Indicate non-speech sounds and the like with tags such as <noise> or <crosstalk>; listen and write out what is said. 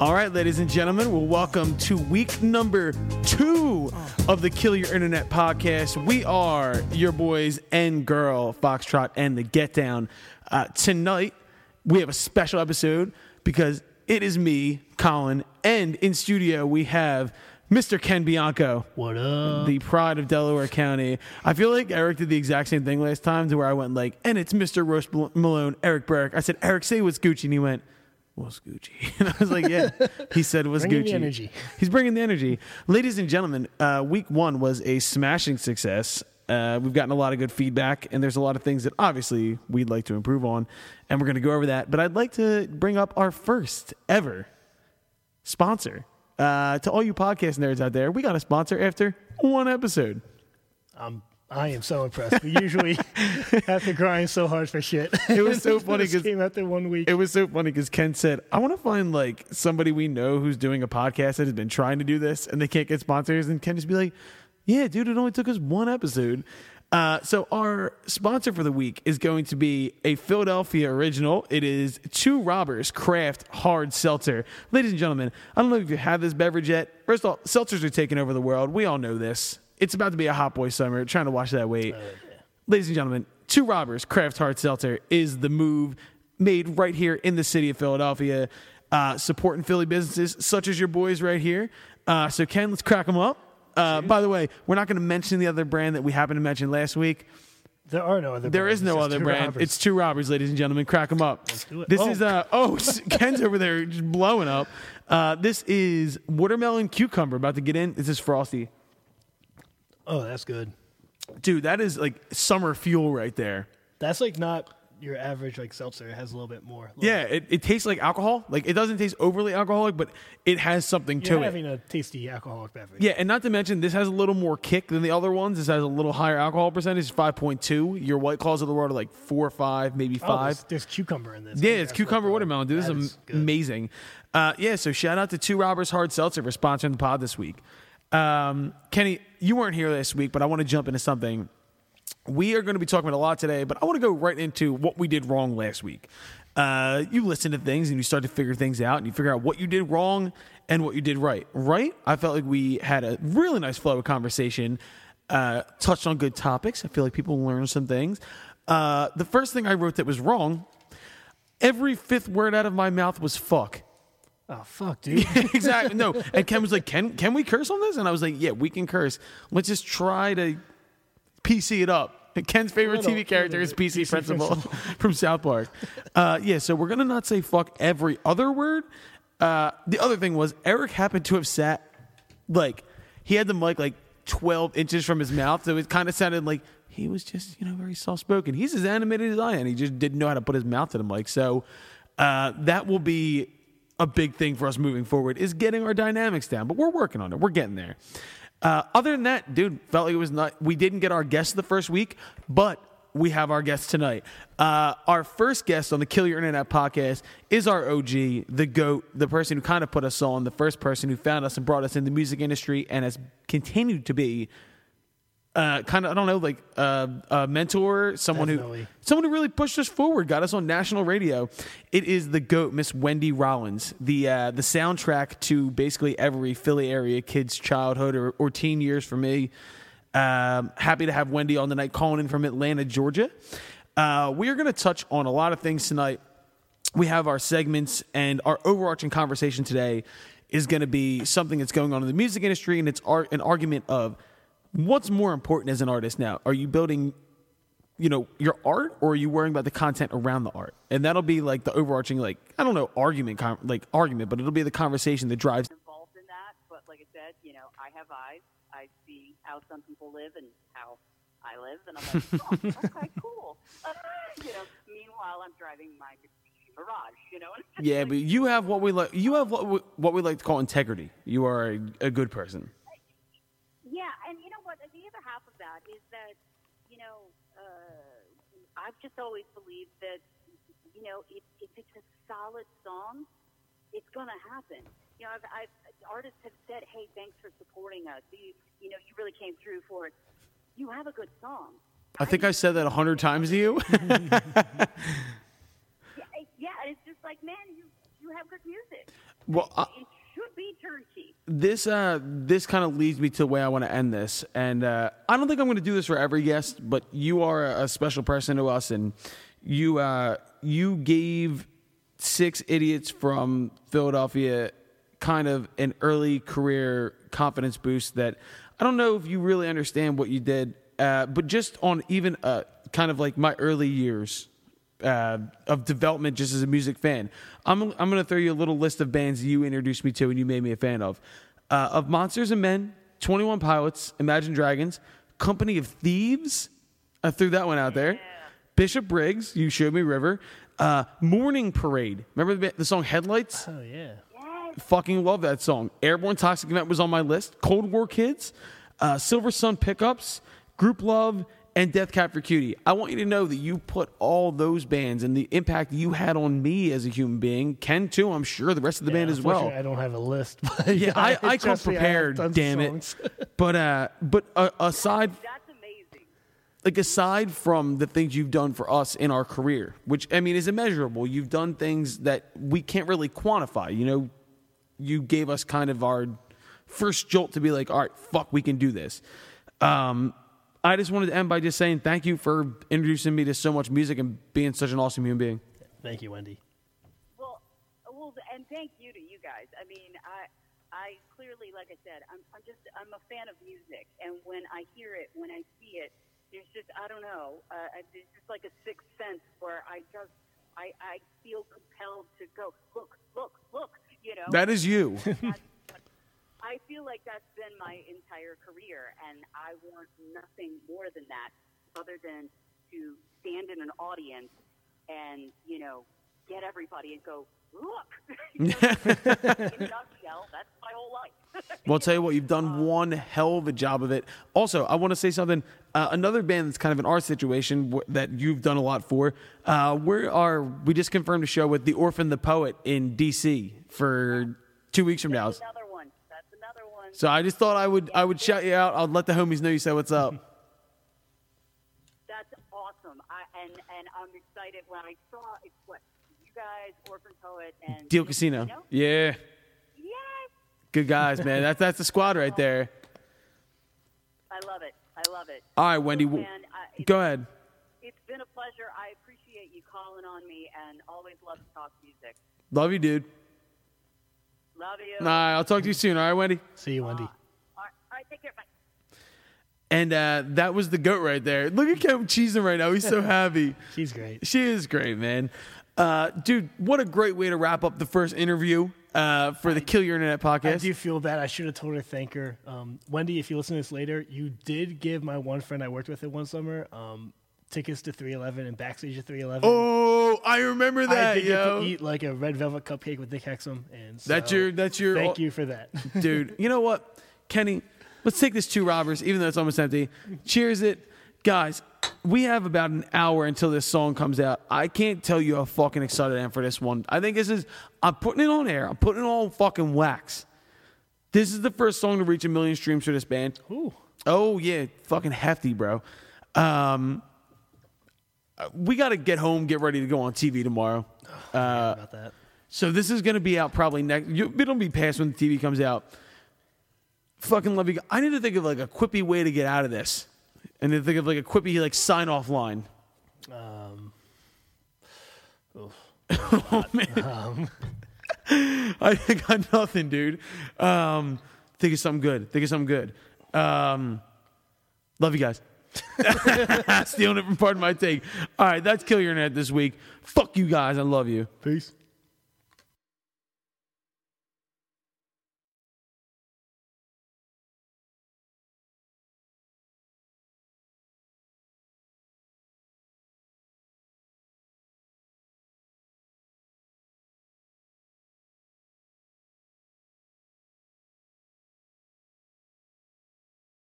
All right, ladies and gentlemen, well, welcome to week number two of the Kill Your Internet podcast. We are your boys and girl, Foxtrot and the Get Down. Uh, tonight, we have a special episode because it is me, Colin, and in studio we have Mr. Ken Bianco. What up? The pride of Delaware County. I feel like Eric did the exact same thing last time to where I went like, and it's Mr. Roast Malone, Eric Burke. I said, Eric, say what's Gucci. And he went, what's Gucci? <laughs> And I was like, yeah. He said, what's Bringing Gucci? energy. He's bringing the energy. Ladies and gentlemen, uh, week one was a smashing success. Uh, we've gotten a lot of good feedback, and there's a lot of things that obviously we'd like to improve on, and we're going to go over that. But I'd like to bring up our first ever sponsor. Uh, to all you podcast nerds out there, we got a sponsor after one episode. Um, I am so impressed. We usually <laughs> have to grind so hard for shit. It was <laughs> so funny This 'cause- came after one week. It was so funny because Ken said, I want to find like somebody we know who's doing a podcast that has been trying to do this and they can't get sponsors. And Ken just be like, Yeah, dude, it only took us one episode. Uh, so our sponsor for the week is going to be a Philadelphia original. It is Two Robbers Craft Hard Seltzer. Ladies and gentlemen, I don't know if you have this beverage yet. First of all, seltzers are taking over the world. We all know this. It's about to be a hot boy summer. Trying to watch that weight. Ladies and gentlemen, Two Robbers Craft Hard Seltzer is the move made right here in the city of Philadelphia, uh, supporting Philly businesses such as your boys right here. Uh, so, Ken, let's crack them up. Uh, by the way, we're not going to mention the other brand that we happened to mention last week. there are no other. There brands. is no other brand. robbers. It's Two Robbers, ladies and gentlemen. Crack them up. do it. This Oh. is uh oh <laughs> Ken's over there just blowing up. Uh, this is watermelon cucumber. About to get in. This is frosty, oh, that's good. dude. That is like summer fuel right there. That's like not your average like seltzer. It has a little bit more. Little- Yeah, it, it tastes like alcohol. Like it doesn't taste overly alcoholic, but it has something you're to it. having a tasty alcoholic beverage. Yeah, and not to mention this has a little more kick than the other ones. This has a little higher alcohol percentage, five point two. Your white claws of the world are like four, or five, maybe Oh, five. there's, there's cucumber in this. Yeah, it's cucumber watermelon, dude. This is, is amazing. Uh, yeah, so shout out to Two Robbers Hard Seltzer for sponsoring the pod this week. Um, Kenny, you weren't here last week, but I want to jump into something. We are going to be talking about a lot today, but I want to go right into what we did wrong last week. Uh, you listen to things and you start to figure things out, and you figure out what you did wrong and what you did right. Right? I felt like we had a really nice flow of conversation, uh, touched on good topics. I feel like people learned some things. Uh, the first thing I wrote that was wrong every fifth word out of my mouth was fuck. Oh fuck, <laughs> dude. exactly. No. <laughs> And Ken was like, "Can can we curse on this?" And I was like, "Yeah, we can curse. Let's just try to PC it up." Ken's favorite TV character is PC, PC Principal <laughs> from South Park. Uh, yeah, so we're gonna not say fuck every other word. Uh, the other thing was Eric happened to have sat like he had the mic like twelve inches from his mouth, so it kind of sounded like he was just you know very soft spoken. He's as animated as I am. He just didn't know how to put his mouth to the mic. So uh, that will be a big thing for us moving forward is getting our dynamics down. But we're working on it. We're getting there. Uh, other than that, dude, felt like it was not. We didn't get our guest the first week, but we have our guest tonight. Uh, our first guest on the Kill Your Internet podcast is our OG, the GOAT, the person who kind of put us on, the first person who found us and brought us in the music industry and has continued to be uh, kind of I don't know like uh, a mentor, someone Definitely. who someone who really pushed us forward, got us on national radio. It is the goat, Miss Wendy Rollins, the uh, the soundtrack to basically every Philly area kid's childhood or, or teen years for me. Um, happy to have Wendy on the night, calling in from Atlanta, Georgia. Uh, we are going to touch on a lot of things tonight we have our segments and our overarching conversation today is going to be something that's going on in the music industry and it's art, an argument of what's more important as an artist now are you building you know your art or are you worrying about the content around the art and that'll be like the overarching like i don't know argument like argument but it'll be the conversation that drives involved in that, but like I said, you know, I have eyes. I see how some people live and how I live, and I'm like, <laughs> oh, okay, cool. Uh, <laughs> you know, meanwhile, I'm driving my Mirage, you know. <laughs> yeah but you have what we like you have what we, what we like to call integrity you are a, a good person and you know what? The other half of that is that, you know, uh, I've just always believed that, you know, if, if it's a solid song, it's going to happen. You know, I've, I've, artists have said, "Hey, thanks for supporting us. You, you know, you really came through for us. You have a good song." i think i said that a hundred times to you <laughs> Yeah, yeah, it's just like, man, you you have good music. Well, I, It be this uh this kind of leads me to the way I want to end this, and uh, I don't think I'm going to do this for every guest, but you are a, a special person to us, and you uh you gave six idiots from Philadelphia kind of an early career confidence boost that I don't know if you really understand what you did, uh, but just on even uh kind of like my early years uh, of development just as a music fan. I'm I'm going to throw you a little list of bands you introduced me to and you made me a fan of. Uh, of Monsters and Men, 21 Pilots, Imagine Dragons, Company of Thieves. I threw that one out there. Bishop Briggs, You Showed Me River. Uh, Morning Parade. Remember the, the song Headlights? Oh yeah. Fucking love that song. Airborne Toxic Event was on my list. Cold War Kids, uh, Silver Sun Pickups, Grouplove, and Death Cab for Cutie. I want you to know that you put all those bands and the impact you had on me as a human being. Ken too, I'm sure the rest of the band as well. I don't have a list. But <laughs> Yeah, <laughs> I, I come trust me, I prepared. Damn it! <laughs> But uh, but uh, aside That's amazing. like aside from the things you've done for us in our career, which I mean is immeasurable, you've done things that we can't really quantify. You know, you gave us kind of our first jolt to be like, all right, fuck, we can do this. Um, I just wanted to end by just saying thank you for introducing me to so much music and being such an awesome human being. Thank you, Wendy. Well, well, and thank you to you guys. I mean, I, I clearly, like I said, I'm, I'm just, I'm a fan of music, and when I hear it, when I see it, there's just, I don't know, uh, it's just like a sixth sense where I just, I, I feel compelled to go, look, look, look, you know. That is you. <laughs> I feel like that's been my entire career, and I want nothing more than that, other than to stand in an audience and you know get everybody and go look. <laughs> Know, in a nutshell, that's my whole life. <laughs> Well, I'll tell you what, you've done one hell of a job of it. Also, I want to say something. Uh, another band that's kind of in our situation w- that you've done a lot for. Uh, we are we just confirmed a show with the Orphan the Poet in D.C. for two weeks from now. That's another one. That's another one. So I just thought I would I would shout you out. I'll let the homies know you said what's up. <laughs> That's awesome. I, and and I'm excited when I saw it's what you guys, Orphan Poet, and Deal Casino. Yeah, Yes, good guys, man. That's that's the squad right <laughs> oh. there. I love it. I love it. All right, Wendy. w- And I, Go ahead. It's been a pleasure. I appreciate you calling on me and always love to talk music. Love you, dude. Love you. All right, I'll talk to you soon. All right, Wendy. See you, Wendy. All right, all right take care. Bye. And uh, that was the goat right there. Look at Kevin cheesing right now. He's so <laughs> happy. She's great. She is great, man. Uh, dude, what a great way to wrap up the first interview uh, for the Kill Your Internet podcast. I podcast. do feel bad. I should have told her thank her. Um, Wendy, if you listen to this later, you did give my one friend I worked with it one summer um, tickets to 311 and backstage at 311. oh, I remember that. I did yo. get to eat like a red velvet cupcake with Nick Hexum, and so That's your- that's your- Thank you for that. <laughs> dude. You know what, Kenny? Let's take this two robbers, even though it's almost empty. Cheers it, guys. We have about an hour until this song comes out. I can't tell you how fucking excited I am for this one. I think this is. I'm putting it on air. I'm putting it on fucking wax. This is the first song to reach a million streams for this band. Ooh, Oh yeah, fucking hefty, bro. Um, we got to get home, get ready to go on TV tomorrow. Uh, about that. so this is going to be out probably next. It'll be past when the TV comes out. Fucking love you. I need to think of like a quippy way to get out of this, and then think of like a quippy like sign off line. Um, <laughs> Oh man, <laughs> I got nothing, dude. Um, think of something good. Think of something good. Um, love you guys. Stealing it from part of my take. All right, that's kill your net this week. Fuck you guys. I love you. peace.